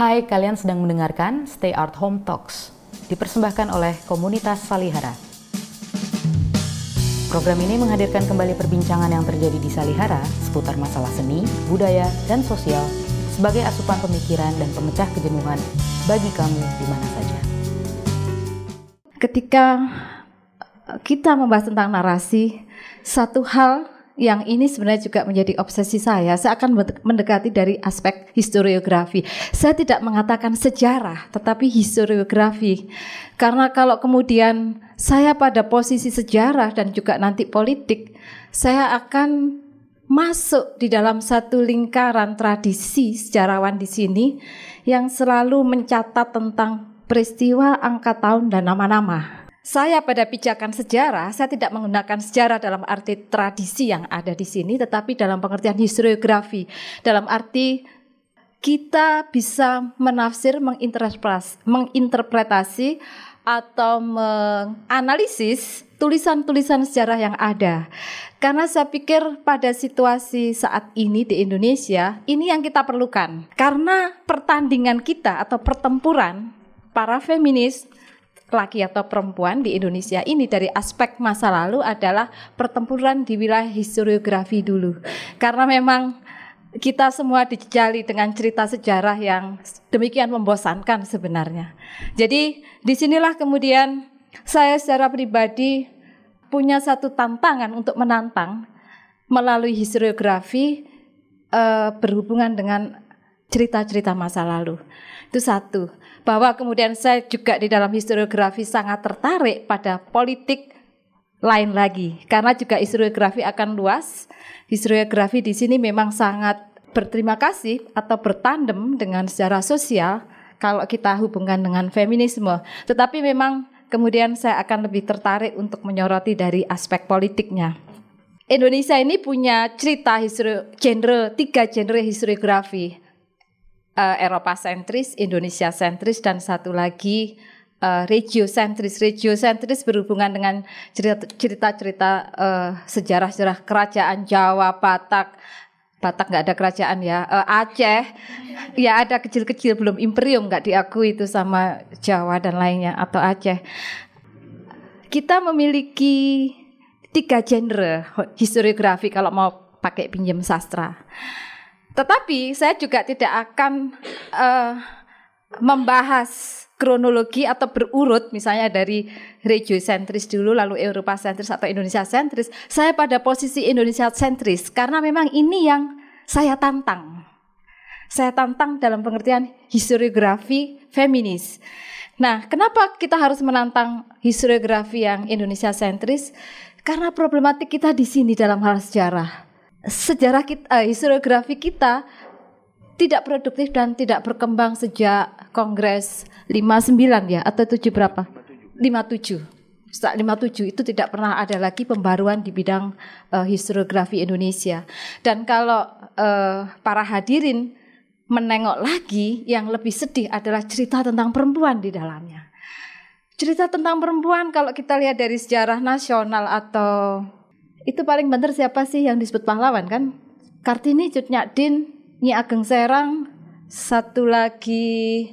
Hai, kalian sedang mendengarkan Stay Art Home Talks, dipersembahkan oleh komunitas Salihara. Program ini menghadirkan kembali perbincangan yang terjadi di Salihara seputar masalah seni, budaya, dan sosial sebagai asupan pemikiran dan pemecah kejenuhan bagi kamu di mana saja. Ketika kita membahas tentang narasi, satu hal yang ini sebenarnya juga menjadi obsesi saya. Saya akan mendekati dari aspek historiografi. Saya tidak mengatakan sejarah, tetapi historiografi. Karena kalau kemudian saya pada posisi sejarah dan juga nanti politik, saya akan masuk di dalam satu lingkaran tradisi sejarawan di sini yang selalu mencatat tentang peristiwa, angka tahun, dan nama-nama. Saya pada pijakan sejarah, saya tidak menggunakan sejarah dalam arti tradisi yang ada di sini, tetapi dalam pengertian historiografi. Dalam arti kita bisa menafsir, menginterpretasi, atau menganalisis tulisan-tulisan sejarah yang ada. Karena saya pikir pada situasi saat ini di Indonesia, ini yang kita perlukan. Karena pertandingan kita atau pertempuran para feminis laki atau perempuan di Indonesia ini dari aspek masa lalu adalah pertempuran di wilayah historiografi dulu. Karena memang kita semua dijali dengan cerita sejarah yang demikian membosankan sebenarnya. Jadi di sinilah kemudian saya secara pribadi punya satu tantangan untuk menantang melalui historiografi uh, berhubungan dengan cerita-cerita masa lalu. Itu satu bahwa kemudian saya juga di dalam historiografi sangat tertarik pada politik lain lagi karena juga historiografi akan luas. Historiografi di sini memang sangat berterima kasih atau bertandem dengan sejarah sosial kalau kita hubungkan dengan feminisme. Tetapi memang kemudian saya akan lebih tertarik untuk menyoroti dari aspek politiknya. Indonesia ini punya cerita genre tiga genre historiografi uh, Eropa sentris, Indonesia sentris dan satu lagi uh, regiosentris. Regiosentris berhubungan dengan cerita-cerita uh, sejarah-sejarah kerajaan Jawa, Batak, Batak nggak ada kerajaan ya, uh, Aceh, ya ada kecil-kecil belum imperium nggak diakui itu sama Jawa dan lainnya atau Aceh. Kita memiliki tiga genre historiografi kalau mau pakai pinjam sastra. Tetapi saya juga tidak akan uh, membahas kronologi atau berurut misalnya dari regiosentris dulu lalu Eropa sentris atau Indonesia sentris. Saya pada posisi Indonesia sentris karena memang ini yang saya tantang. Saya tantang dalam pengertian historiografi feminis. Nah kenapa kita harus menantang historiografi yang Indonesia sentris? Karena problematik kita di sini dalam hal sejarah sejarah kita, uh, historiografi kita tidak produktif dan tidak berkembang sejak Kongres 59 ya atau 7 berapa? 57. Setelah 57 itu tidak pernah ada lagi pembaruan di bidang uh, historiografi Indonesia. Dan kalau uh, para hadirin menengok lagi yang lebih sedih adalah cerita tentang perempuan di dalamnya. Cerita tentang perempuan kalau kita lihat dari sejarah nasional atau itu paling benar siapa sih yang disebut pahlawan kan? Kartini, Cut Din, Nyi Ageng Serang, satu lagi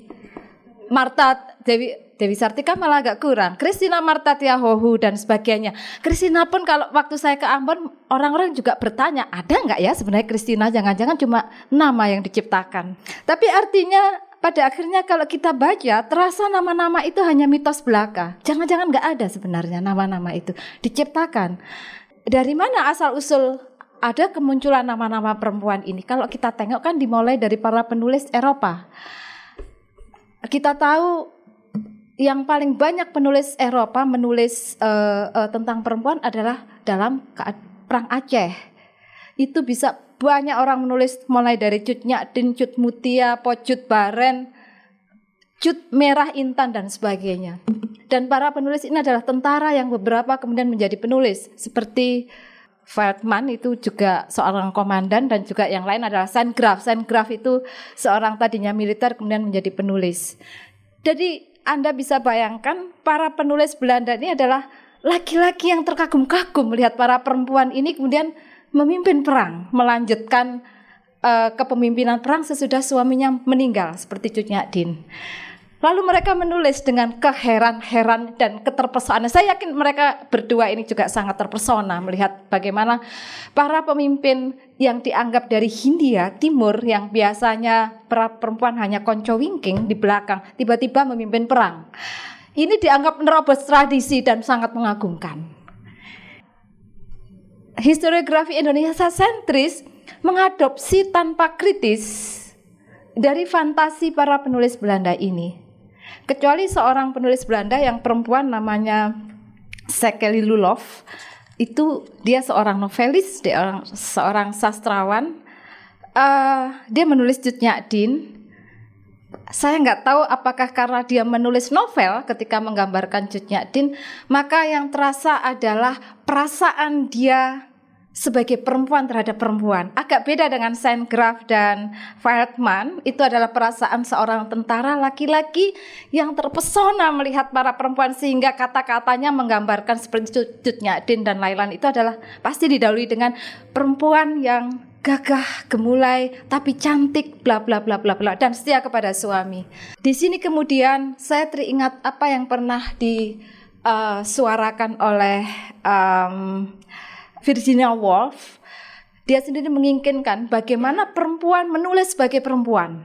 Marta Dewi Dewi Sartika malah agak kurang. Kristina Marta Tiahohu dan sebagainya. Kristina pun kalau waktu saya ke Ambon orang-orang juga bertanya, ada nggak ya sebenarnya Kristina? Jangan-jangan cuma nama yang diciptakan. Tapi artinya pada akhirnya kalau kita baca terasa nama-nama itu hanya mitos belaka. Jangan-jangan nggak ada sebenarnya nama-nama itu diciptakan dari mana asal usul ada kemunculan nama-nama perempuan ini? Kalau kita tengok kan dimulai dari para penulis Eropa. Kita tahu yang paling banyak penulis Eropa menulis uh, uh, tentang perempuan adalah dalam perang Aceh. Itu bisa banyak orang menulis mulai dari Cut Nyadin, Cut Mutia, Pocut Baren, Cut Merah Intan dan sebagainya. Dan para penulis ini adalah tentara yang beberapa kemudian menjadi penulis seperti Feldman itu juga seorang komandan dan juga yang lain adalah Sandgraf. Sandgraf itu seorang tadinya militer kemudian menjadi penulis. Jadi Anda bisa bayangkan para penulis Belanda ini adalah laki-laki yang terkagum-kagum melihat para perempuan ini kemudian memimpin perang, melanjutkan uh, kepemimpinan perang sesudah suaminya meninggal seperti Cut Din. Lalu mereka menulis dengan keheran-heran dan keterpesonaan. Saya yakin mereka berdua ini juga sangat terpesona melihat bagaimana para pemimpin yang dianggap dari Hindia Timur yang biasanya para perempuan hanya konco wingking di belakang tiba-tiba memimpin perang. Ini dianggap menerobos tradisi dan sangat mengagumkan. Historiografi Indonesia sentris mengadopsi tanpa kritis dari fantasi para penulis Belanda ini Kecuali seorang penulis Belanda yang perempuan namanya Sekeli Lulov, itu dia seorang novelis, dia orang, seorang sastrawan. Uh, dia menulis Jutnya Din. Saya nggak tahu apakah karena dia menulis novel ketika menggambarkan Jutnya Din, maka yang terasa adalah perasaan dia sebagai perempuan terhadap perempuan. Agak beda dengan Graf dan Feldman, itu adalah perasaan seorang tentara laki-laki yang terpesona melihat para perempuan sehingga kata-katanya menggambarkan seperti cutnya Din dan Lailan itu adalah pasti didahului dengan perempuan yang gagah, gemulai, tapi cantik, bla bla bla bla bla dan setia kepada suami. Di sini kemudian saya teringat apa yang pernah disuarakan uh, oleh um, Virginia Woolf, dia sendiri menginginkan bagaimana perempuan menulis sebagai perempuan.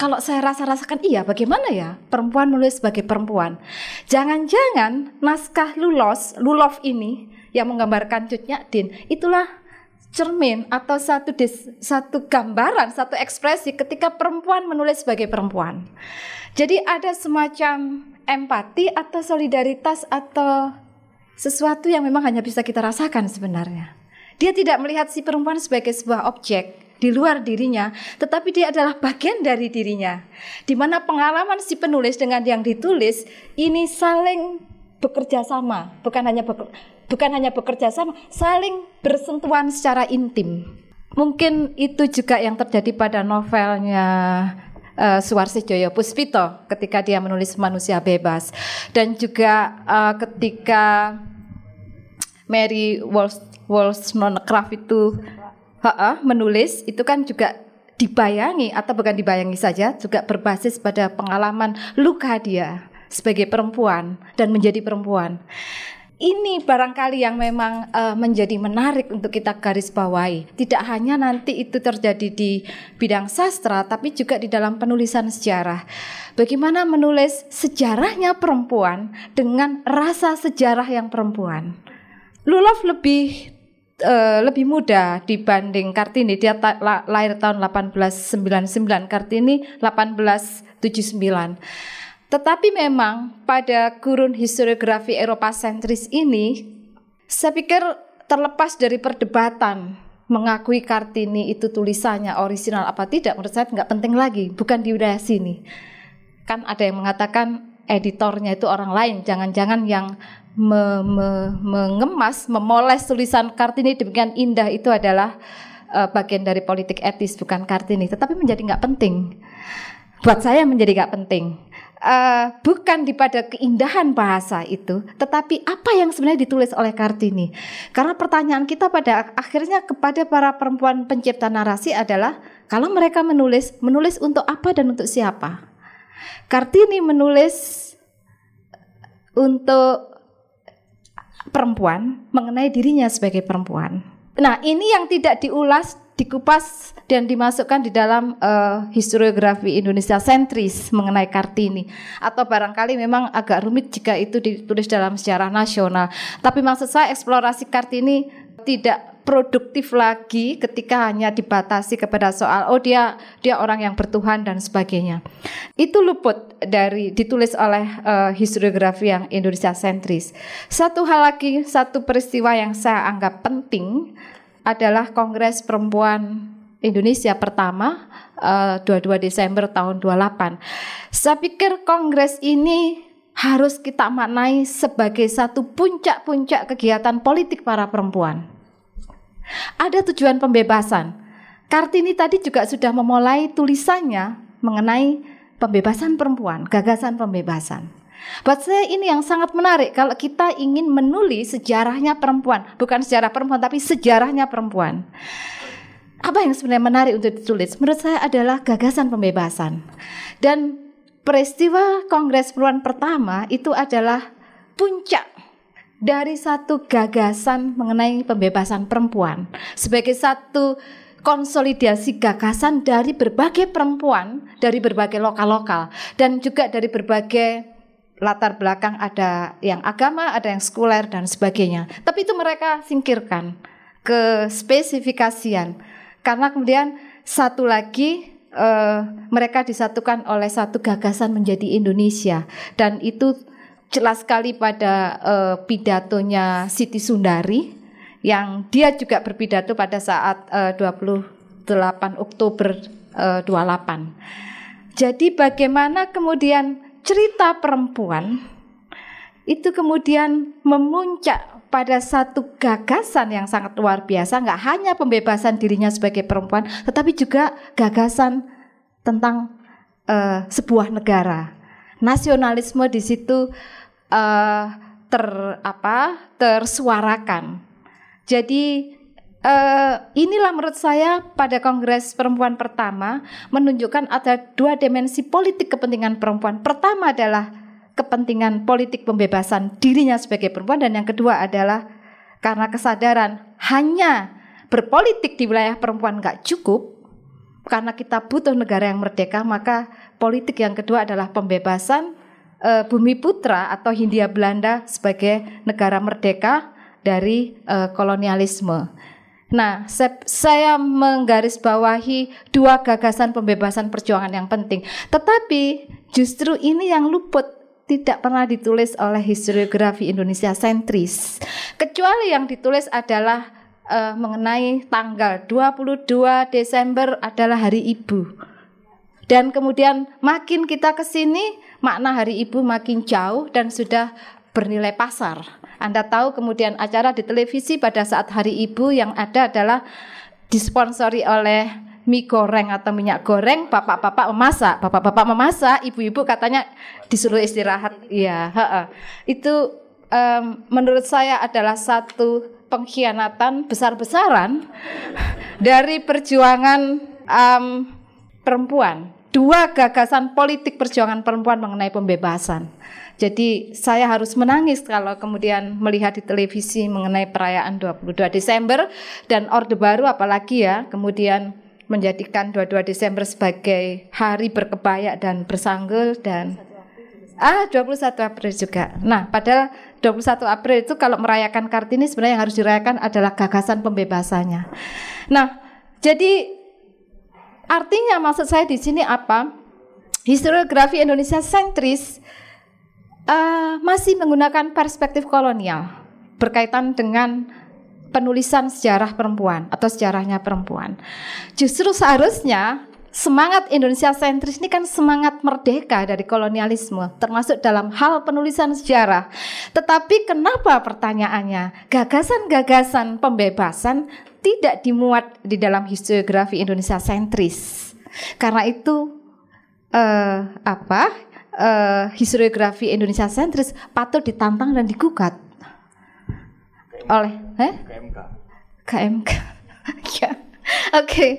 Kalau saya rasa-rasakan iya, bagaimana ya perempuan menulis sebagai perempuan? Jangan-jangan naskah Lulos, Lulov ini yang menggambarkan Din, itulah cermin atau satu des, satu gambaran, satu ekspresi ketika perempuan menulis sebagai perempuan. Jadi ada semacam empati atau solidaritas atau sesuatu yang memang hanya bisa kita rasakan sebenarnya. Dia tidak melihat si perempuan sebagai sebuah objek di luar dirinya, tetapi dia adalah bagian dari dirinya. Di mana pengalaman si penulis dengan yang ditulis ini saling bekerja sama, bukan hanya beker, bukan hanya bekerja sama, saling bersentuhan secara intim. Mungkin itu juga yang terjadi pada novelnya uh, Suwarsi Joyo Puspito ketika dia menulis Manusia Bebas dan juga uh, ketika Mary Wollstonecraft itu ha menulis itu kan juga dibayangi atau bukan dibayangi saja juga berbasis pada pengalaman luka dia sebagai perempuan dan menjadi perempuan. Ini barangkali yang memang uh, menjadi menarik untuk kita garis bawahi. Tidak hanya nanti itu terjadi di bidang sastra, tapi juga di dalam penulisan sejarah. Bagaimana menulis sejarahnya perempuan dengan rasa sejarah yang perempuan. Lulov lebih uh, lebih muda dibanding Kartini. Dia ta lahir tahun 1899, Kartini 1879. Tetapi memang pada kurun historiografi Eropa sentris ini, saya pikir terlepas dari perdebatan mengakui Kartini itu tulisannya orisinal apa tidak, menurut saya nggak penting lagi, bukan di wilayah sini. Kan ada yang mengatakan editornya itu orang lain, jangan-jangan yang me, me, mengemas, memoles tulisan Kartini demikian indah itu adalah uh, bagian dari politik etis bukan Kartini, tetapi menjadi nggak penting. Buat saya menjadi nggak penting. Uh, bukan pada keindahan bahasa itu, tetapi apa yang sebenarnya ditulis oleh Kartini. Karena pertanyaan kita pada akhirnya kepada para perempuan pencipta narasi adalah kalau mereka menulis, menulis untuk apa dan untuk siapa? Kartini menulis untuk perempuan mengenai dirinya sebagai perempuan. Nah, ini yang tidak diulas, dikupas dan dimasukkan di dalam uh, historiografi Indonesia sentris mengenai Kartini atau barangkali memang agak rumit jika itu ditulis dalam sejarah nasional. Tapi maksud saya eksplorasi Kartini tidak produktif lagi ketika hanya dibatasi kepada soal oh dia dia orang yang bertuhan dan sebagainya. Itu luput dari ditulis oleh uh, historiografi yang Indonesia sentris. Satu hal lagi, satu peristiwa yang saya anggap penting adalah Kongres Perempuan Indonesia pertama uh, 22 Desember tahun 28. Saya pikir kongres ini harus kita maknai sebagai satu puncak-puncak kegiatan politik para perempuan. Ada tujuan pembebasan. Kartini tadi juga sudah memulai tulisannya mengenai pembebasan perempuan, gagasan pembebasan. Buat saya ini yang sangat menarik kalau kita ingin menulis sejarahnya perempuan, bukan sejarah perempuan tapi sejarahnya perempuan. apa yang sebenarnya menarik untuk ditulis? Menurut saya adalah gagasan pembebasan. Dan peristiwa Kongres Perempuan pertama itu adalah puncak dari satu gagasan mengenai pembebasan perempuan sebagai satu konsolidasi gagasan dari berbagai perempuan dari berbagai lokal-lokal dan juga dari berbagai latar belakang ada yang agama, ada yang sekuler dan sebagainya. Tapi itu mereka singkirkan ke spesifikasian karena kemudian satu lagi uh, mereka disatukan oleh satu gagasan menjadi Indonesia dan itu jelas sekali pada uh, pidatonya Siti Sundari yang dia juga berpidato pada saat uh, 28 Oktober uh, 28. Jadi bagaimana kemudian cerita perempuan itu kemudian memuncak pada satu gagasan yang sangat luar biasa, nggak hanya pembebasan dirinya sebagai perempuan, tetapi juga gagasan tentang uh, sebuah negara. Nasionalisme di situ uh, ter apa tersuarakan jadi uh, inilah menurut saya pada Kongres Perempuan pertama menunjukkan ada dua dimensi politik kepentingan perempuan. Pertama adalah kepentingan politik pembebasan dirinya sebagai perempuan dan yang kedua adalah karena kesadaran hanya berpolitik di wilayah perempuan nggak cukup karena kita butuh negara yang merdeka maka politik yang kedua adalah pembebasan uh, bumi putra atau Hindia Belanda sebagai negara merdeka dari uh, kolonialisme. Nah, saya menggarisbawahi dua gagasan pembebasan perjuangan yang penting. Tetapi justru ini yang luput tidak pernah ditulis oleh historiografi Indonesia sentris. Kecuali yang ditulis adalah uh, mengenai tanggal 22 Desember adalah Hari Ibu. Dan kemudian makin kita ke sini makna Hari Ibu makin jauh dan sudah bernilai pasar. Anda tahu kemudian acara di televisi pada saat Hari Ibu yang ada adalah disponsori oleh mie goreng atau minyak goreng, bapak-bapak memasak, bapak-bapak memasak, ibu-ibu katanya disuruh istirahat. Iya, itu um, menurut saya adalah satu pengkhianatan besar-besaran dari perjuangan um, perempuan. Dua gagasan politik perjuangan perempuan mengenai pembebasan. Jadi saya harus menangis kalau kemudian melihat di televisi mengenai perayaan 22 Desember dan Orde Baru apalagi ya kemudian menjadikan 22 Desember sebagai hari berkebaya dan bersanggul dan ah 21 April juga. Nah, padahal 21 April itu kalau merayakan Kartini sebenarnya yang harus dirayakan adalah gagasan pembebasannya. Nah, jadi artinya maksud saya di sini apa? Historiografi Indonesia sentris uh, masih menggunakan perspektif kolonial berkaitan dengan penulisan sejarah perempuan atau sejarahnya perempuan. Justru seharusnya semangat Indonesia sentris ini kan semangat merdeka dari kolonialisme, termasuk dalam hal penulisan sejarah. Tetapi kenapa pertanyaannya gagasan-gagasan pembebasan tidak dimuat di dalam historiografi Indonesia sentris? Karena itu uh, apa? uh, historiografi Indonesia sentris patut ditantang dan digugat oleh eh? KMK. KMK. ya. Oke. Okay.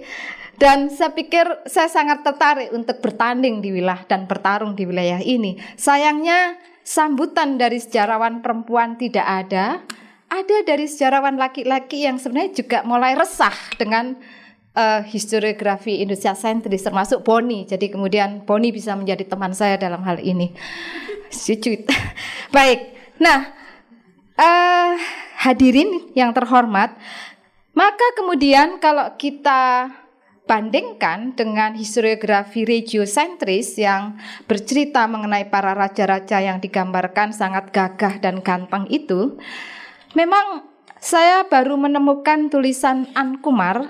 Dan saya pikir saya sangat tertarik untuk bertanding di wilayah dan bertarung di wilayah ini. Sayangnya sambutan dari sejarawan perempuan tidak ada. Ada dari sejarawan laki-laki yang sebenarnya juga mulai resah dengan uh, historiografi Indonesia sentris termasuk Boni. Jadi kemudian Boni bisa menjadi teman saya dalam hal ini. Cucut. Baik. Nah, uh, hadirin yang terhormat, maka kemudian kalau kita bandingkan dengan historiografi regiosentris yang bercerita mengenai para raja-raja yang digambarkan sangat gagah dan ganteng itu, memang saya baru menemukan tulisan An Kumar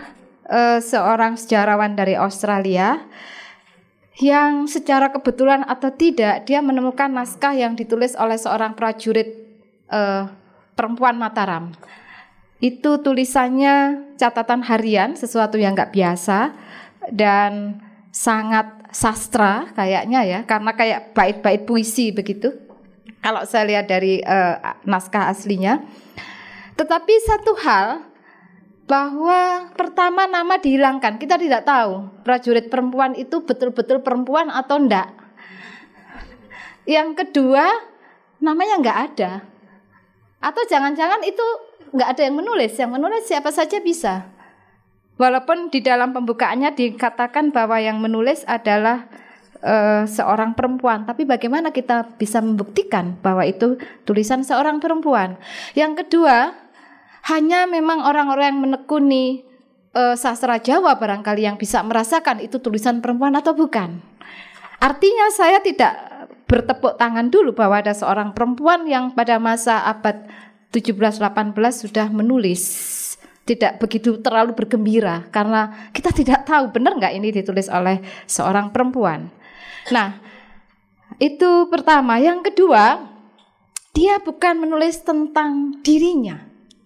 uh, seorang sejarawan dari Australia yang secara kebetulan atau tidak dia menemukan naskah yang ditulis oleh seorang prajurit uh, perempuan Mataram. Itu tulisannya catatan harian, sesuatu yang nggak biasa dan sangat sastra kayaknya ya, karena kayak bait-bait puisi begitu. Kalau saya lihat dari uh, naskah aslinya. Tetapi satu hal bahwa pertama nama dihilangkan. Kita tidak tahu prajurit perempuan itu betul-betul perempuan atau enggak. Yang kedua, namanya enggak ada. Atau jangan-jangan itu enggak ada yang menulis. Yang menulis siapa saja bisa. Walaupun di dalam pembukaannya dikatakan bahwa yang menulis adalah uh, seorang perempuan, tapi bagaimana kita bisa membuktikan bahwa itu tulisan seorang perempuan? Yang kedua, hanya memang orang-orang yang menekuni uh, sastra Jawa barangkali yang bisa merasakan itu tulisan perempuan atau bukan. Artinya saya tidak bertepuk tangan dulu bahwa ada seorang perempuan yang pada masa abad 17-18 sudah menulis tidak begitu terlalu bergembira karena kita tidak tahu benar nggak ini ditulis oleh seorang perempuan. Nah, itu pertama. Yang kedua, dia bukan menulis tentang dirinya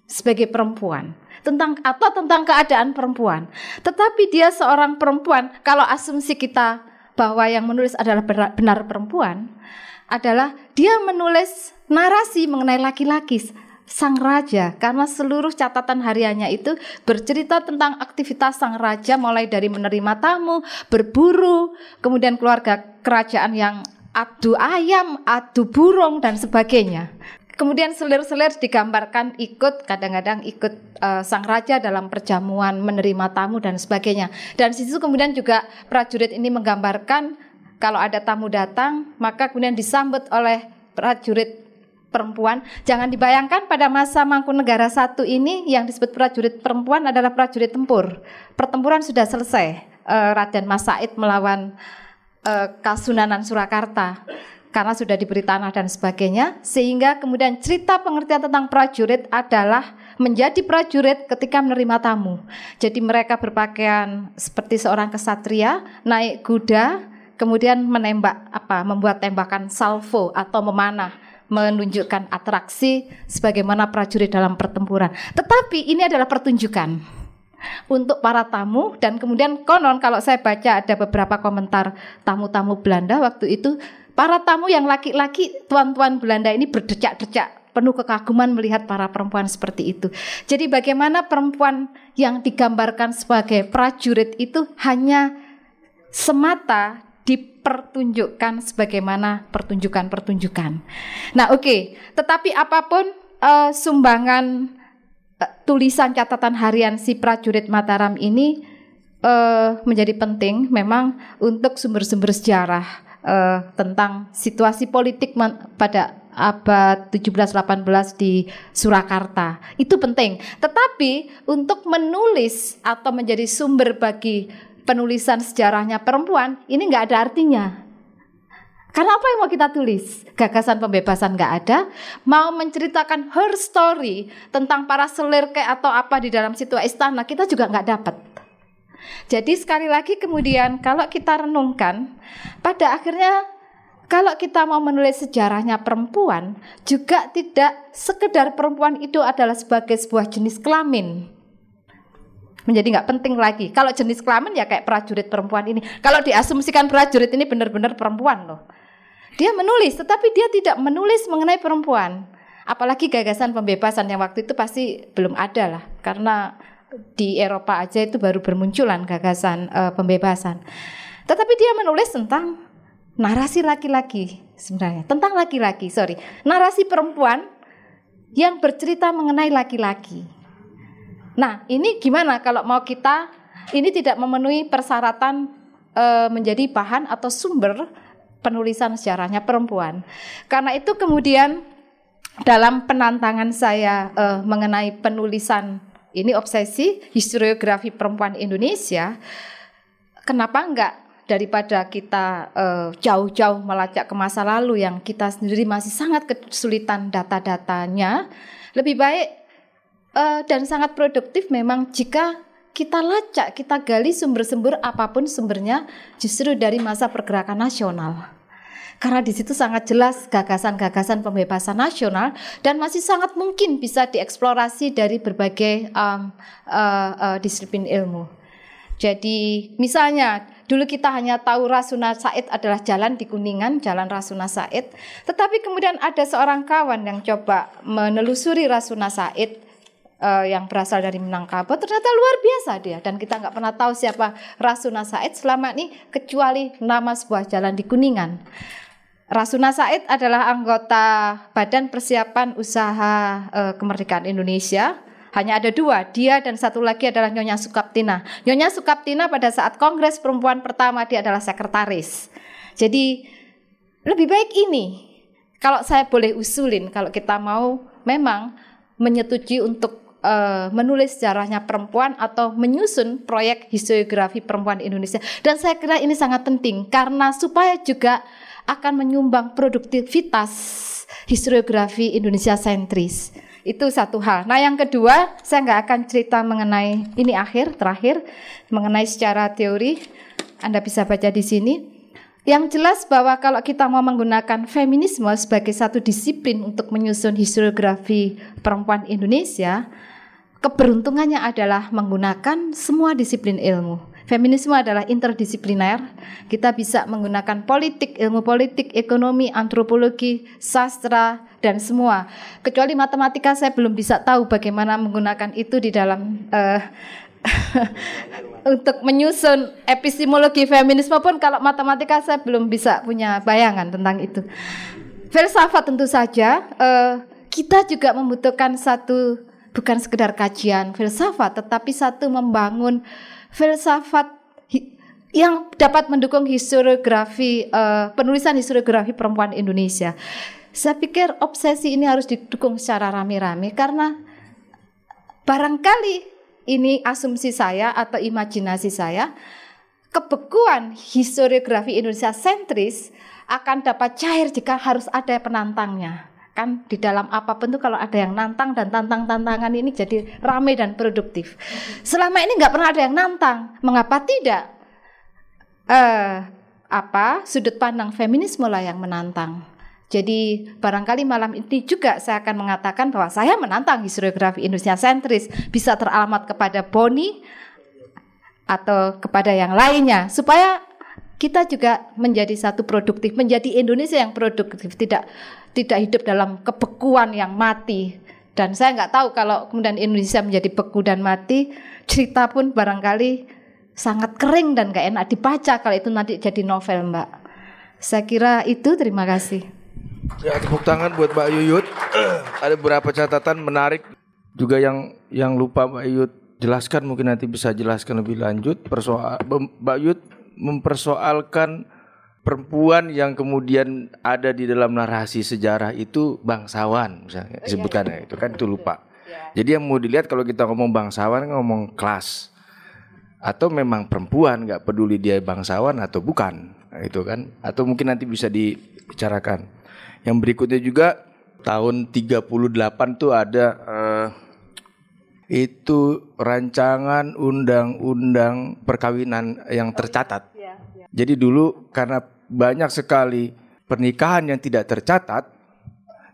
sebagai perempuan tentang atau tentang keadaan perempuan. Tetapi dia seorang perempuan. Kalau asumsi kita bahwa yang menulis adalah benar, perempuan, adalah dia menulis narasi mengenai laki-laki sang raja karena seluruh catatan hariannya itu bercerita tentang aktivitas sang raja mulai dari menerima tamu, berburu, kemudian keluarga kerajaan yang adu ayam, adu burung dan sebagainya. Kemudian selir-selir digambarkan ikut kadang-kadang ikut uh, sang raja dalam perjamuan menerima tamu dan sebagainya. Dan situ kemudian juga prajurit ini menggambarkan kalau ada tamu datang maka kemudian disambut oleh prajurit perempuan. Jangan dibayangkan pada masa Mangkunegara satu ini yang disebut prajurit perempuan adalah prajurit tempur. Pertempuran sudah selesai. Uh, Raden Mas Said melawan uh, Kasunanan Surakarta karena sudah diberi tanah dan sebagainya sehingga kemudian cerita pengertian tentang prajurit adalah menjadi prajurit ketika menerima tamu. Jadi mereka berpakaian seperti seorang kesatria, naik kuda, kemudian menembak apa? membuat tembakan salvo atau memanah menunjukkan atraksi sebagaimana prajurit dalam pertempuran. Tetapi ini adalah pertunjukan untuk para tamu dan kemudian konon kalau saya baca ada beberapa komentar tamu-tamu Belanda waktu itu Para tamu yang laki-laki, tuan-tuan Belanda ini berdecak-decak penuh kekaguman melihat para perempuan seperti itu. Jadi bagaimana perempuan yang digambarkan sebagai prajurit itu hanya semata dipertunjukkan sebagaimana pertunjukan-pertunjukan. Nah, oke, okay. tetapi apa pun uh, sumbangan uh, tulisan catatan harian si prajurit Mataram ini uh, menjadi penting memang untuk sumber-sumber sejarah uh, tentang situasi politik pada abad 17-18 di Surakarta. Itu penting. Tetapi untuk menulis atau menjadi sumber bagi penulisan sejarahnya perempuan, ini nggak ada artinya. Karena apa yang mau kita tulis? Gagasan pembebasan nggak ada. Mau menceritakan her story tentang para selir kayak atau apa di dalam situ istana, kita juga nggak dapat. Jadi sekali lagi kemudian kalau kita renungkan pada akhirnya kalau kita mau menulis sejarahnya perempuan juga tidak sekedar perempuan itu adalah sebagai sebuah jenis kelamin menjadi nggak penting lagi. Kalau jenis kelamin ya kayak prajurit perempuan ini. Kalau diasumsikan prajurit ini benar-benar perempuan loh. Dia menulis, tetapi dia tidak menulis mengenai perempuan. Apalagi gagasan pembebasan yang waktu itu pasti belum ada lah, karena di Eropa aja itu baru bermunculan gagasan uh, pembebasan. Tetapi dia menulis tentang narasi laki-laki sebenarnya, tentang laki-laki, sorry, narasi perempuan yang bercerita mengenai laki-laki. Nah, ini gimana kalau mau kita ini tidak memenuhi persyaratan uh, menjadi bahan atau sumber penulisan sejarahnya perempuan. Karena itu kemudian dalam penantangan saya uh, mengenai penulisan ini obsesi historiografi perempuan Indonesia. Kenapa enggak daripada kita uh, jauh-jauh melacak ke masa lalu yang kita sendiri masih sangat kesulitan data-datanya, lebih baik uh, dan sangat produktif memang jika kita lacak, kita gali sumber-sumber apa pun sumbernya justru dari masa pergerakan nasional karena di situ sangat jelas gagasan-gagasan pembebasan nasional dan masih sangat mungkin bisa dieksplorasi dari berbagai um, uh, uh, disiplin ilmu. Jadi misalnya dulu kita hanya tahu Rasuna Said adalah jalan di Kuningan, jalan Rasuna Said. Tetapi kemudian ada seorang kawan yang coba menelusuri Rasuna Said uh, yang berasal dari Minangkabau ternyata luar biasa dia dan kita nggak pernah tahu siapa Rasuna Said selama ini kecuali nama sebuah jalan di Kuningan. Rasuna Said adalah anggota Badan Persiapan Usaha uh, Kemerdekaan Indonesia hanya ada dua, dia dan satu lagi adalah Nyonya Sukaptina. Nyonya Sukaptina pada saat Kongres Perempuan pertama dia adalah sekretaris. Jadi lebih baik ini, kalau saya boleh usulin, kalau kita mau memang menyetujui untuk uh, menulis sejarahnya perempuan atau menyusun proyek historiografi perempuan Indonesia. Dan saya kira ini sangat penting karena supaya juga akan menyumbang produktivitas historiografi Indonesia sentris. Itu satu hal. Nah yang kedua, saya nggak akan cerita mengenai ini akhir terakhir mengenai secara teori. Anda bisa baca di sini. Yang jelas bahwa kalau kita mau menggunakan feminisme sebagai satu disiplin untuk menyusun historiografi perempuan Indonesia, keberuntungannya adalah menggunakan semua disiplin ilmu. Feminisme adalah interdisipliner. Kita bisa menggunakan politik, ilmu politik, ekonomi, antropologi, sastra, dan semua. Kecuali matematika saya belum bisa tahu bagaimana menggunakan itu di dalam uh, untuk menyusun epistemologi feminisme pun kalau matematika saya belum bisa punya bayangan tentang itu. Filsafat tentu saja uh, kita juga membutuhkan satu bukan sekedar kajian filsafat tetapi satu membangun filsafat yang dapat mendukung historiografi uh, penulisan historiografi perempuan Indonesia. Saya pikir obsesi ini harus didukung secara rame-rame karena barangkali ini asumsi saya atau imajinasi saya kebekuan historiografi Indonesia sentris akan dapat cair jika harus ada penantangnya kan di dalam apa pun tuh kalau ada yang nantang dan tantang-tantangan ini jadi ramai dan produktif. Selama ini nggak pernah ada yang nantang, mengapa tidak? Uh, apa sudut pandang feminisme lah yang menantang. Jadi barangkali malam ini juga saya akan mengatakan bahwa saya menantang historiografi Indonesia sentris bisa teralamat kepada Boni atau kepada yang lainnya supaya kita juga menjadi satu produktif, menjadi Indonesia yang produktif, tidak tidak hidup dalam kebekuan yang mati. Dan saya nggak tahu kalau kemudian Indonesia menjadi beku dan mati, cerita pun barangkali sangat kering dan gak enak dibaca kalau itu nanti jadi novel, Mbak. Saya kira itu. Terima kasih. Ya, tepuk tangan buat Mbak Yuyut. Ada beberapa catatan menarik juga yang yang lupa Mbak Yuyut jelaskan mungkin nanti bisa jelaskan lebih lanjut persoal Mbak Yuyut mempersoalkan perempuan yang kemudian ada di dalam narasi sejarah itu bangsawan misalnya disebutkan ya, itu kan itu lupa. Jadi yang mau dilihat kalau kita ngomong bangsawan ngomong kelas atau memang perempuan nggak peduli dia bangsawan atau bukan itu kan atau mungkin nanti bisa dibicarakan. Yang berikutnya juga tahun 38 tuh ada uh, itu rancangan undang-undang perkawinan yang tercatat. Jadi dulu karena banyak sekali pernikahan yang tidak tercatat,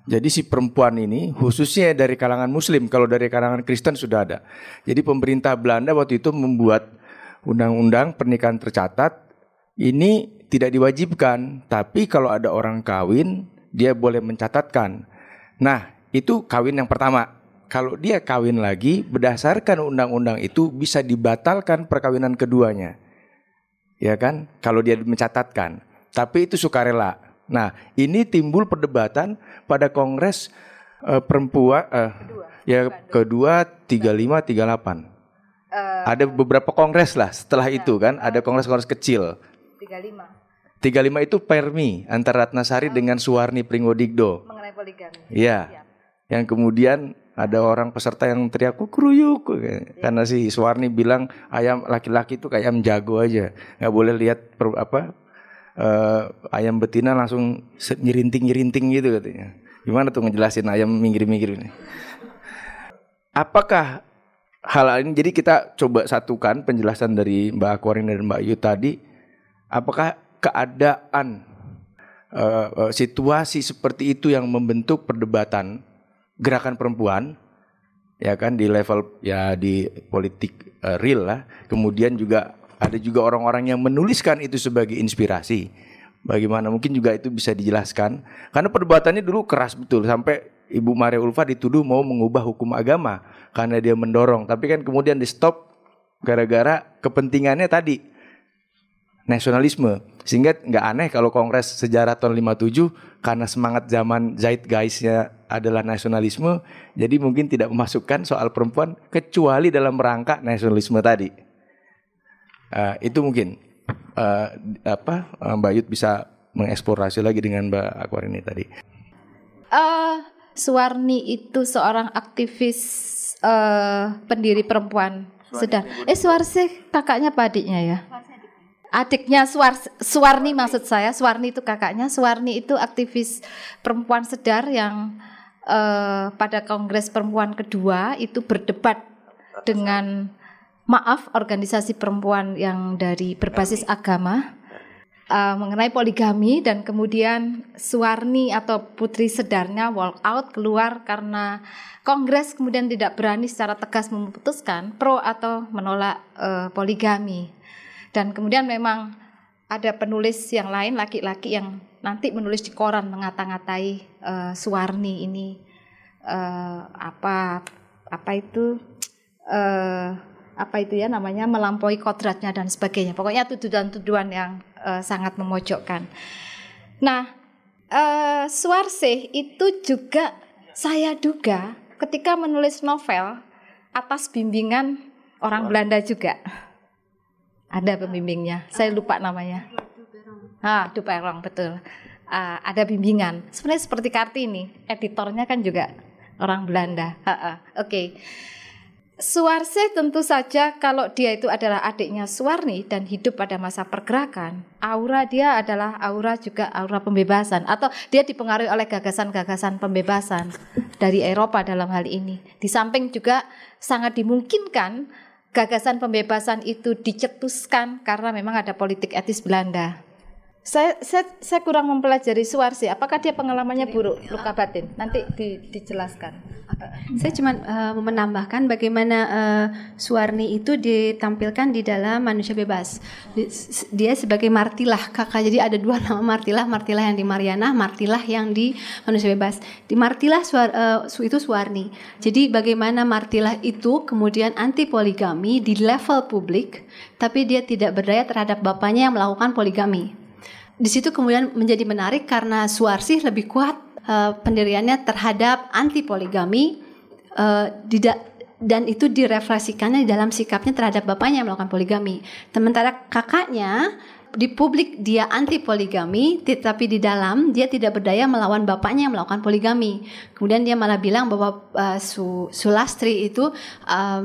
jadi si perempuan ini khususnya dari kalangan muslim, kalau dari kalangan Kristen sudah ada. Jadi pemerintah Belanda waktu itu membuat undang-undang pernikahan tercatat ini tidak diwajibkan, tapi kalau ada orang kawin dia boleh mencatatkan. Nah, itu kawin yang pertama kalau dia kawin lagi berdasarkan undang-undang itu bisa dibatalkan perkawinan keduanya. Ya kan? Kalau dia mencatatkan. Tapi itu sukarela. Nah, ini timbul perdebatan pada Kongres uh, perempuan uh, kedua. ya kedua 35 38. Uh, ada beberapa kongres lah setelah ya, itu kan, ada kongres-kongres kecil. 35. 35 itu Permi antara Ratnasari oh. dengan Suwarni Pringgodigdo. Mengenai poligami. Iya. Ya. Yang kemudian ada orang peserta yang teriak kukruyuk karena si Suwarni bilang ayam laki-laki itu kayak ayam jago aja nggak boleh lihat per, apa uh, ayam betina langsung nyerinting-nyerinting gitu katanya gimana tuh ngejelasin ayam minggir-minggir ini apakah hal ini jadi kita coba satukan penjelasan dari Mbak Akwarin dan Mbak Yu tadi apakah keadaan uh, situasi seperti itu yang membentuk perdebatan gerakan perempuan ya kan di level ya di politik uh, real lah. Kemudian juga ada juga orang-orang yang menuliskan itu sebagai inspirasi. Bagaimana mungkin juga itu bisa dijelaskan karena perdebatannya dulu keras betul sampai Ibu Maria Ulfa dituduh mau mengubah hukum agama karena dia mendorong, tapi kan kemudian di stop gara-gara kepentingannya tadi nasionalisme. Sehingga nggak aneh kalau Kongres Sejarah tahun 57 karena semangat zaman zeitgeistnya adalah nasionalisme, jadi mungkin tidak memasukkan soal perempuan kecuali dalam rangka nasionalisme tadi. Uh, itu mungkin uh, apa Mbak Yud bisa mengeksplorasi lagi dengan Mbak Akwar ini tadi. Uh, Suwarni itu seorang aktivis uh, pendiri perempuan sedang. Eh Suwarsi kakaknya apa adiknya ya? Adiknya Suar, Suwarni maksud saya. Suwarni itu kakaknya. Suwarni itu aktivis perempuan sedar yang uh, pada Kongres Perempuan kedua itu berdebat dengan maaf organisasi perempuan yang dari berbasis agama uh, mengenai poligami dan kemudian Suwarni atau putri sedarnya walk out keluar karena Kongres kemudian tidak berani secara tegas memutuskan pro atau menolak uh, poligami. Dan kemudian memang ada penulis yang lain laki-laki yang nanti menulis di koran mengata-ngatai uh, Suwarni ini uh, apa apa itu uh, apa itu ya namanya melampaui kodratnya dan sebagainya. Pokoknya tuduhan-tuduhan yang uh, sangat memojokkan. Nah, uh, Suarse itu juga saya duga ketika menulis novel atas bimbingan orang Belanda juga. Ada pembimbingnya, saya lupa namanya. Ah, Duperong betul. Uh, ada bimbingan. Sebenarnya seperti Kartini, editornya kan juga orang Belanda. Oke. Okay. Suwarse tentu saja kalau dia itu adalah adiknya Suwarni dan hidup pada masa pergerakan, aura dia adalah aura juga aura pembebasan atau dia dipengaruhi oleh gagasan-gagasan pembebasan dari Eropa dalam hal ini. Di samping juga sangat dimungkinkan gagasan pembebasan itu dicetuskan karena memang ada politik etis Belanda. Saya, saya, saya kurang mempelajari Suwarsi. Apakah dia pengalamannya buruk luka batin? Nanti di, dijelaskan. Saya cuma uh, menambahkan bagaimana uh, Suwarni itu ditampilkan di dalam Manusia Bebas. Dia sebagai Martilah kakak. Jadi ada dua nama Martilah, Martilah yang di Mariana, Martilah yang di Manusia Bebas. Di Martilah suar, uh, itu Suwarni. Jadi bagaimana Martilah itu kemudian anti poligami di level publik, tapi dia tidak berdaya terhadap bapaknya yang melakukan poligami. Di situ kemudian menjadi menarik karena Suarsih lebih kuat uh, pendiriannya terhadap anti poligami uh, dan itu direfleksikannya di dalam sikapnya terhadap bapaknya yang melakukan poligami. Sementara kakaknya di publik dia anti poligami, tetapi di dalam dia tidak berdaya melawan bapaknya yang melakukan poligami. Kemudian dia malah bilang bahwa uh, Su, Sulastri itu uh,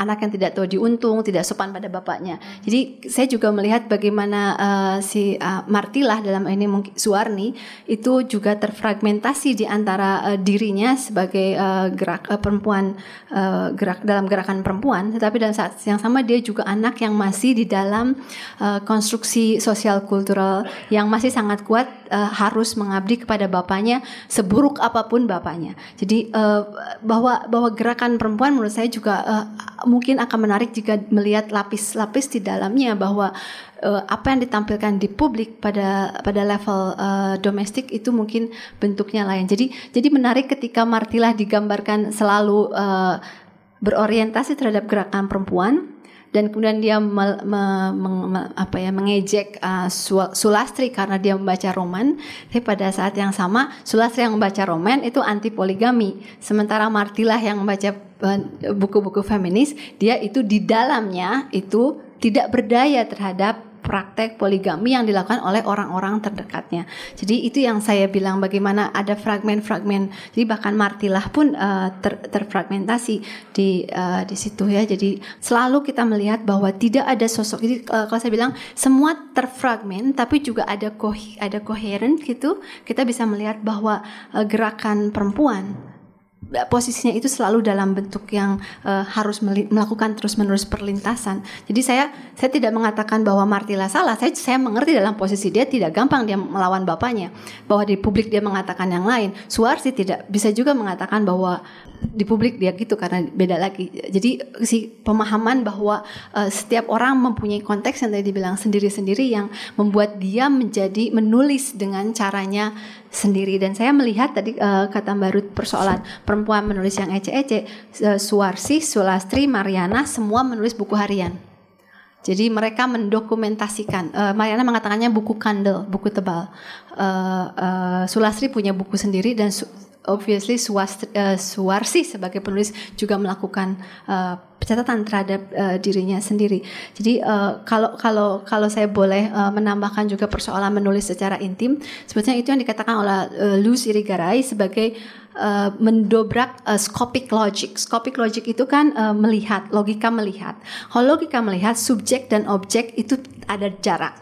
anak yang tidak tahu diuntung, tidak sopan pada bapaknya. Jadi saya juga melihat bagaimana uh, si uh, Martilah dalam ini mungkin Suwarni itu juga terfragmentasi di antara uh, dirinya sebagai uh, gerak uh, perempuan uh, gerak dalam gerakan perempuan, tetapi dalam saat yang sama dia juga anak yang masih di dalam uh, konstruksi sosial kultural yang masih sangat kuat uh, harus mengabdi kepada bapaknya seburuk apa pun bapaknya. Jadi uh, bahwa bahwa gerakan perempuan menurut saya juga uh, mungkin akan menarik jika melihat lapis-lapis di dalamnya bahwa uh, apa yang ditampilkan di publik pada pada level uh, domestik itu mungkin bentuknya lain. Jadi jadi menarik ketika Martilah digambarkan selalu uh, berorientasi terhadap gerakan perempuan dan kemudian dia me, me, me, me, apa ya mengejek uh, Sulastri karena dia membaca roman. Tapi pada saat yang sama Sulastri yang membaca roman itu anti poligami. Sementara Martilah yang membaca uh, buku-buku feminis dia itu di dalamnya itu tidak berdaya terhadap praktek poligami yang dilakukan oleh orang-orang terdekatnya. Jadi itu yang saya bilang bagaimana ada fragmen-fragmen. Jadi bahkan Martilah pun uh, ter, terfragmentasi di uh, di situ ya. Jadi selalu kita melihat bahwa tidak ada sosok. Jadi uh, kalau saya bilang semua terfragmen tapi juga ada ko ada koheren gitu. Kita bisa melihat bahwa uh, gerakan perempuan posisinya itu selalu dalam bentuk yang uh, harus melakukan terus-menerus perlintasan. Jadi saya saya tidak mengatakan bahwa Martila salah. Saya saya mengerti dalam posisi dia tidak gampang dia melawan bapaknya. Bahwa di publik dia mengatakan yang lain. Suarsi tidak bisa juga mengatakan bahwa di publik dia gitu karena beda lagi. Jadi si pemahaman bahwa uh, setiap orang mempunyai konteks yang tadi dibilang sendiri-sendiri yang membuat dia menjadi menulis dengan caranya sendiri dan saya melihat tadi uh, kata Barut persoalan perempuan menulis yang ece-ece uh, Suarsi, Sulastri, Mariana semua menulis buku harian. Jadi mereka mendokumentasikan. Uh, Mariana mengatakannya buku kandel, buku tebal. Uh, uh, Sulastri punya buku sendiri dan obviously Suwastri, uh, Suwarsi sebagai penulis juga melakukan uh, catatan terhadap uh, dirinya sendiri. Jadi uh, kalau kalau kalau saya boleh uh, menambahkan juga persoalan menulis secara intim, sebetulnya itu yang dikatakan oleh uh, Irigaray sebagai uh, mendobrak uh, scopic logic. Scopic logic itu kan uh, melihat, logika melihat. Kalau logika melihat subjek dan objek itu ada jarak.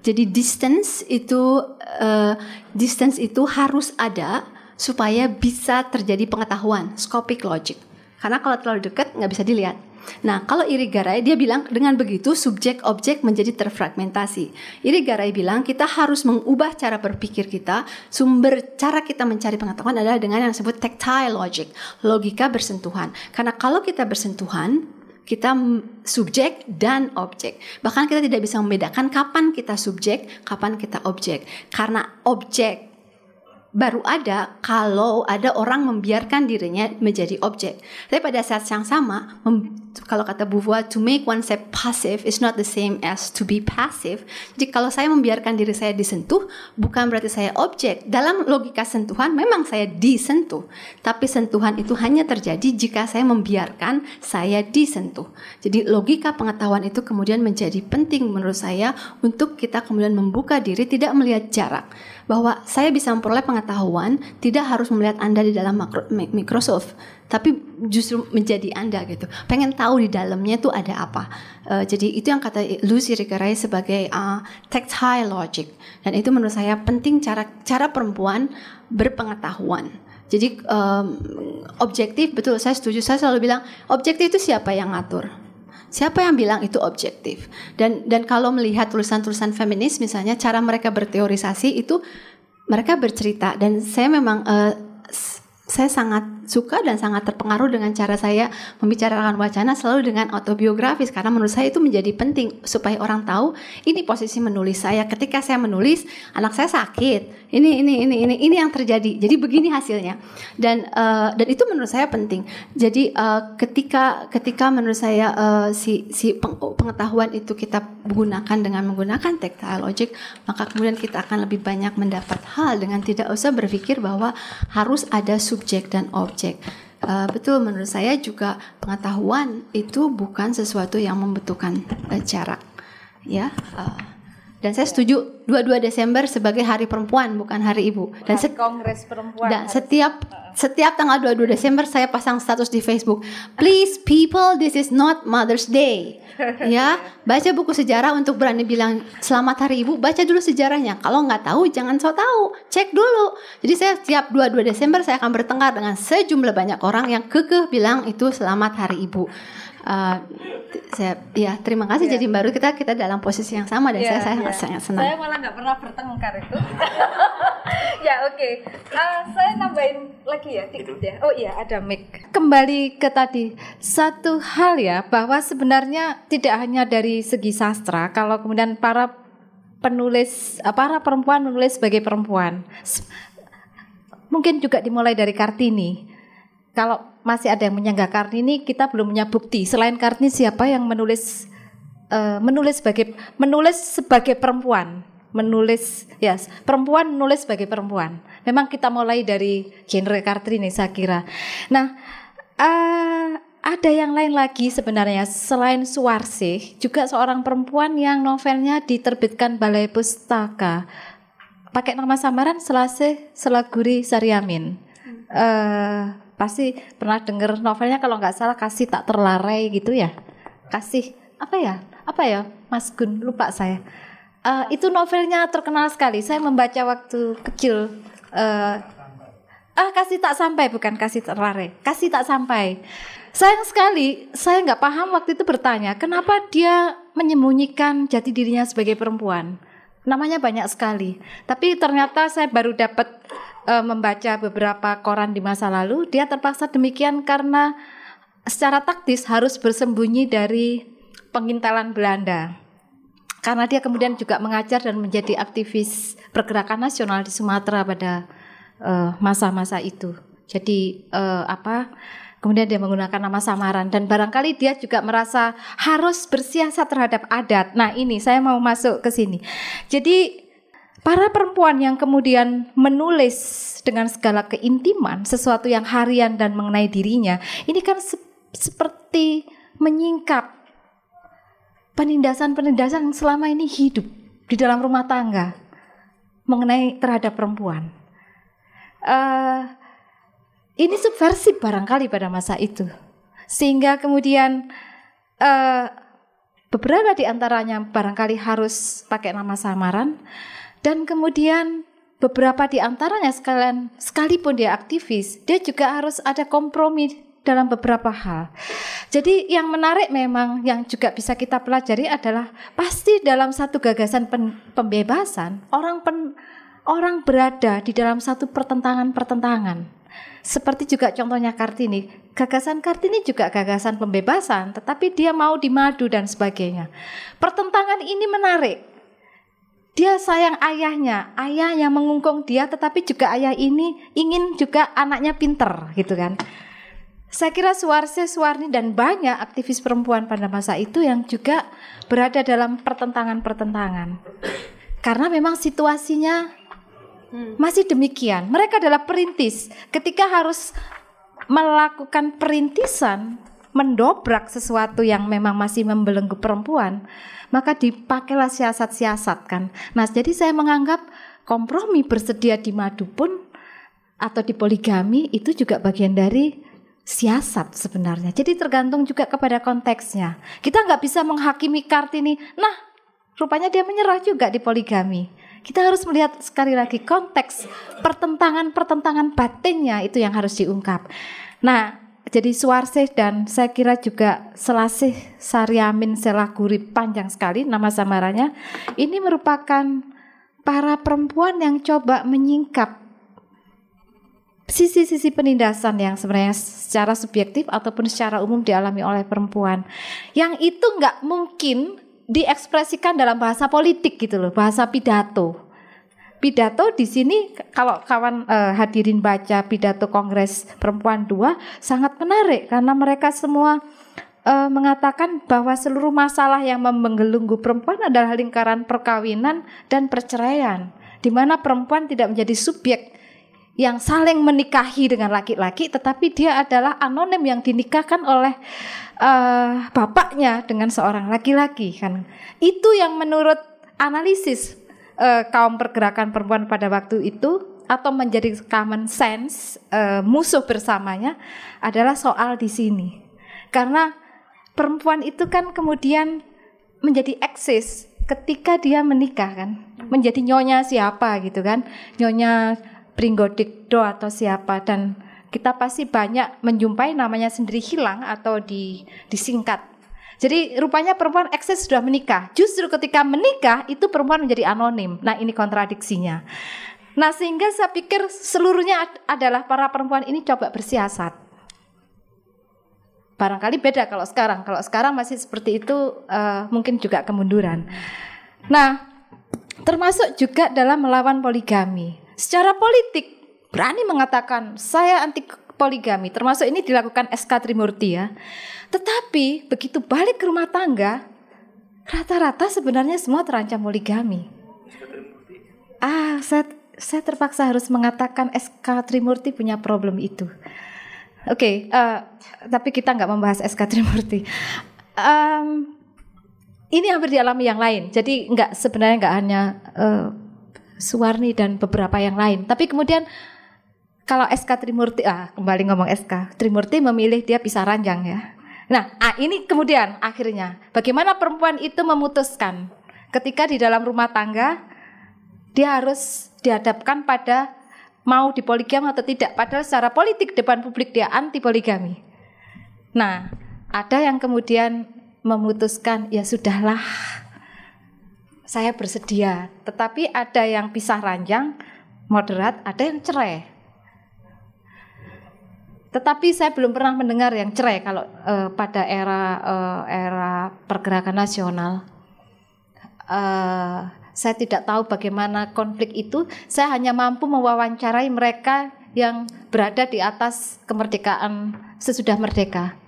Jadi distance itu uh, distance itu harus ada supaya bisa terjadi pengetahuan, scopic logic. Karena kalau terlalu dekat nggak bisa dilihat. Nah, kalau Irigaray dia bilang dengan begitu subjek objek menjadi terfragmentasi. Irigaray bilang kita harus mengubah cara berpikir kita, sumber cara kita mencari pengetahuan adalah dengan yang disebut tactile logic, logika bersentuhan. Karena kalau kita bersentuhan, kita subjek dan objek. Bahkan kita tidak bisa membedakan kapan kita subjek, kapan kita objek. Karena objek baru ada kalau ada orang membiarkan dirinya menjadi objek. Tapi pada saat yang sama, kalau kata Beauvoir, to make oneself passive is not the same as to be passive. Jadi kalau saya membiarkan diri saya disentuh, bukan berarti saya objek. Dalam logika sentuhan, memang saya disentuh. Tapi sentuhan itu hanya terjadi jika saya membiarkan saya disentuh. Jadi logika pengetahuan itu kemudian menjadi penting menurut saya untuk kita kemudian membuka diri, tidak melihat jarak bahwa saya bisa memperoleh pengetahuan tidak harus melihat Anda di dalam Microsoft, tapi justru menjadi Anda gitu. Pengen tahu di dalamnya itu ada apa. Uh, jadi itu yang kata Lucy Rigaray sebagai uh, tactile logic dan itu menurut saya penting cara cara perempuan berpengetahuan. Jadi um, objektif betul saya setuju saya selalu bilang objektif itu siapa yang ngatur Siapa yang bilang itu objektif? Dan dan kalau melihat tulisan-tulisan feminis misalnya cara mereka berteorisasi itu mereka bercerita dan saya memang uh, saya sangat suka dan sangat terpengaruh dengan cara saya membicarakan wacana selalu dengan autobiografis karena menurut saya itu menjadi penting supaya orang tahu ini posisi menulis saya. Ketika saya menulis anak saya sakit. Ini ini ini ini ini yang terjadi. Jadi begini hasilnya. Dan uh, dan itu menurut saya penting. Jadi uh, ketika ketika menurut saya uh, si si pengetahuan itu kita gunakan dengan menggunakan tactile logic maka kemudian kita akan lebih banyak mendapat hal dengan tidak usah berpikir bahwa harus ada subjek dan objek. Uh, betul menurut saya juga pengetahuan itu bukan sesuatu yang membutuhkan uh, jarak. Ya. Uh, dan saya setuju 22 Desember sebagai Hari Perempuan bukan Hari Ibu. Dan hari Kongres Perempuan. Dan setiap setiap tanggal 22 Desember saya pasang status di Facebook. Please people, this is not Mother's Day. ya, baca buku sejarah untuk berani bilang selamat Hari Ibu. Baca dulu sejarahnya. Kalau nggak tahu jangan so tahu, cek dulu. Jadi saya setiap 22 Desember saya akan bertengkar dengan sejumlah banyak orang yang kekeh bilang itu selamat Hari Ibu. Uh, saya ya terima kasih yeah. jadi baru kita kita dalam posisi yang sama dan yeah, saya saya yeah. sangat senang. Saya malah nggak pernah bertengkar itu. ya oke, okay. uh, eh, saya nambahin lagi ya dikit ya. Oh iya ada mic. Kembali ke tadi satu hal ya bahwa sebenarnya tidak hanya dari segi sastra kalau kemudian para penulis eh, para perempuan menulis sebagai perempuan mungkin juga dimulai dari Kartini kalau masih ada yang menyanggah Kartini, kita belum punya bukti. Selain Kartini, siapa yang menulis uh, menulis sebagai menulis sebagai perempuan, menulis ya yes, perempuan menulis sebagai perempuan. Memang kita mulai dari genre Kartini saya kira. Nah, uh, ada yang lain lagi sebenarnya selain Suwarsih, juga seorang perempuan yang novelnya diterbitkan Balai Pustaka. Pakai nama samaran Selase Selaguri Saryamin. Uh, pasti pernah denger novelnya kalau nggak salah kasih tak terlarai gitu ya? Kasih apa ya? Apa ya Mas Gun? Lupa saya. Uh, itu novelnya terkenal sekali. Saya membaca waktu kecil uh, Ah, kasih tak sampai bukan kasih terlare, kasih tak sampai. Sayang sekali, saya nggak paham waktu itu bertanya, kenapa dia menyembunyikan jati dirinya sebagai perempuan. Namanya banyak sekali, tapi ternyata saya baru dapat uh, membaca beberapa koran di masa lalu. Dia terpaksa demikian karena secara taktis harus bersembunyi dari pengintalan Belanda. Karena dia kemudian juga mengajar dan menjadi aktivis pergerakan nasional di Sumatera pada Eh, masa-masa uh, itu. Jadi uh, apa? Kemudian dia menggunakan nama samaran dan barangkali dia juga merasa harus bersiasat terhadap adat. Nah, ini saya mau masuk ke sini. Jadi para perempuan yang kemudian menulis dengan segala keintiman sesuatu yang harian dan mengenai dirinya, ini kan se seperti menyingkap penindasan-penindasan yang selama ini hidup di dalam rumah tangga mengenai terhadap perempuan uh, ini subversif barangkali pada masa itu. Sehingga kemudian uh, beberapa di antaranya barangkali harus pakai nama samaran dan kemudian beberapa di antaranya sekalian sekalipun dia aktivis, dia juga harus ada kompromi dalam beberapa hal. Jadi yang menarik memang yang juga bisa kita pelajari adalah pasti dalam satu gagasan pembebasan orang pen, orang berada di dalam satu pertentangan-pertentangan. Seperti juga contohnya Kartini, gagasan Kartini juga gagasan pembebasan, tetapi dia mau dimadu dan sebagainya. Pertentangan ini menarik. Dia sayang ayahnya, ayah yang mengungkung dia, tetapi juga ayah ini ingin juga anaknya pinter, gitu kan. Saya kira Suwarse, Suwarni dan banyak aktivis perempuan pada masa itu yang juga berada dalam pertentangan-pertentangan. Karena memang situasinya Hmm. Masih demikian, mereka adalah perintis. Ketika harus melakukan perintisan, mendobrak sesuatu yang memang masih membelenggu perempuan, maka dipakailah siasat-siasat kan. Nah, jadi saya menganggap kompromi bersedia di madu pun atau di poligami itu juga bagian dari siasat sebenarnya. Jadi tergantung juga kepada konteksnya. Kita nggak bisa menghakimi Kartini. Nah, rupanya dia menyerah juga di poligami. Kita harus melihat sekali lagi konteks pertentangan-pertentangan batinnya itu yang harus diungkap. Nah, jadi Suarsih dan saya kira juga Selasih Saryamin Selaguri panjang sekali nama samarannya. Ini merupakan para perempuan yang coba menyingkap sisi-sisi penindasan yang sebenarnya secara subjektif ataupun secara umum dialami oleh perempuan. Yang itu nggak mungkin diekspresikan dalam bahasa politik gitu loh, bahasa pidato. Pidato di sini kalau kawan uh, hadirin baca pidato Kongres Perempuan 2 sangat menarik karena mereka semua uh, mengatakan bahwa seluruh masalah yang menggelunggu perempuan adalah lingkaran perkawinan dan perceraian di mana perempuan tidak menjadi subjek yang saling menikahi dengan laki-laki tetapi dia adalah anonim yang dinikahkan oleh uh, bapaknya dengan seorang laki-laki kan. Itu yang menurut analisis uh, kaum pergerakan perempuan pada waktu itu atau menjadi common sense uh, musuh bersamanya adalah soal di sini. Karena perempuan itu kan kemudian menjadi eksis ketika dia menikah kan, menjadi nyonya siapa gitu kan, nyonya Pringgodikdo atau siapa dan kita pasti banyak menjumpai namanya sendiri hilang atau di, disingkat. Jadi rupanya perempuan eksis sudah menikah. Justru ketika menikah itu perempuan menjadi anonim. Nah ini kontradiksinya. Nah sehingga saya pikir seluruhnya adalah para perempuan ini coba bersiasat. Barangkali beda kalau sekarang. Kalau sekarang masih seperti itu uh, mungkin juga kemunduran. Nah termasuk juga dalam melawan poligami. Secara politik berani mengatakan saya anti poligami, termasuk ini dilakukan SK Trimurti ya. Tetapi begitu balik ke rumah tangga, rata-rata sebenarnya semua terancam poligami. Ah, saya, saya terpaksa harus mengatakan SK Trimurti punya problem itu. Oke, okay, uh, eh, tapi kita nggak membahas SK Trimurti. Um, ini hampir dialami yang lain. Jadi nggak sebenarnya nggak hanya uh, Suwarni dan beberapa yang lain. Tapi kemudian kalau SK Trimurti, ah kembali ngomong SK, Trimurti memilih dia pisah ranjang ya. Nah, ah, ini kemudian akhirnya bagaimana perempuan itu memutuskan ketika di dalam rumah tangga dia harus dihadapkan pada mau dipoligami atau tidak. Padahal secara politik depan publik dia anti poligami. Nah, ada yang kemudian memutuskan ya sudahlah saya bersedia. Tetapi ada yang pisah ranjang, moderat, ada yang cerai. Tetapi saya belum pernah mendengar yang cerai kalau uh, pada era uh, era pergerakan nasional. Uh, saya tidak tahu bagaimana konflik itu. Saya hanya mampu mewawancarai mereka yang berada di atas kemerdekaan sesudah merdeka.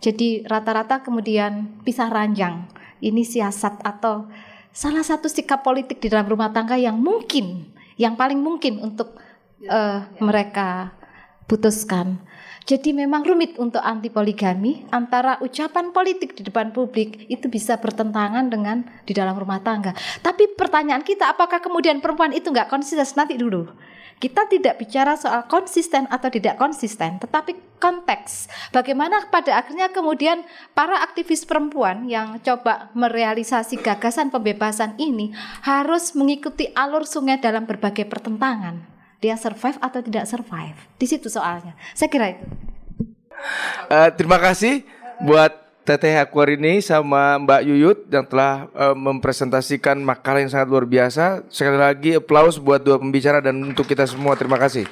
Jadi rata-rata kemudian pisah ranjang. Ini siasat atau salah satu sikap politik di dalam rumah tangga yang mungkin, yang paling mungkin untuk uh, mereka putuskan. Jadi memang rumit untuk anti poligami antara ucapan politik di depan publik itu bisa bertentangan dengan di dalam rumah tangga. Tapi pertanyaan kita apakah kemudian perempuan itu nggak konsisten nanti dulu. Kita tidak bicara soal konsisten atau tidak konsisten, tetapi konteks. Bagaimana pada akhirnya kemudian para aktivis perempuan yang coba merealisasi gagasan pembebasan ini harus mengikuti alur sungai dalam berbagai pertentangan dia survive atau tidak survive. Di situ soalnya. Saya kira itu. Uh, terima kasih buat Teteh Akwar ini sama Mbak Yuyut yang telah uh, mempresentasikan makalah yang sangat luar biasa. Sekali lagi aplaus buat dua pembicara dan untuk kita semua. Terima kasih.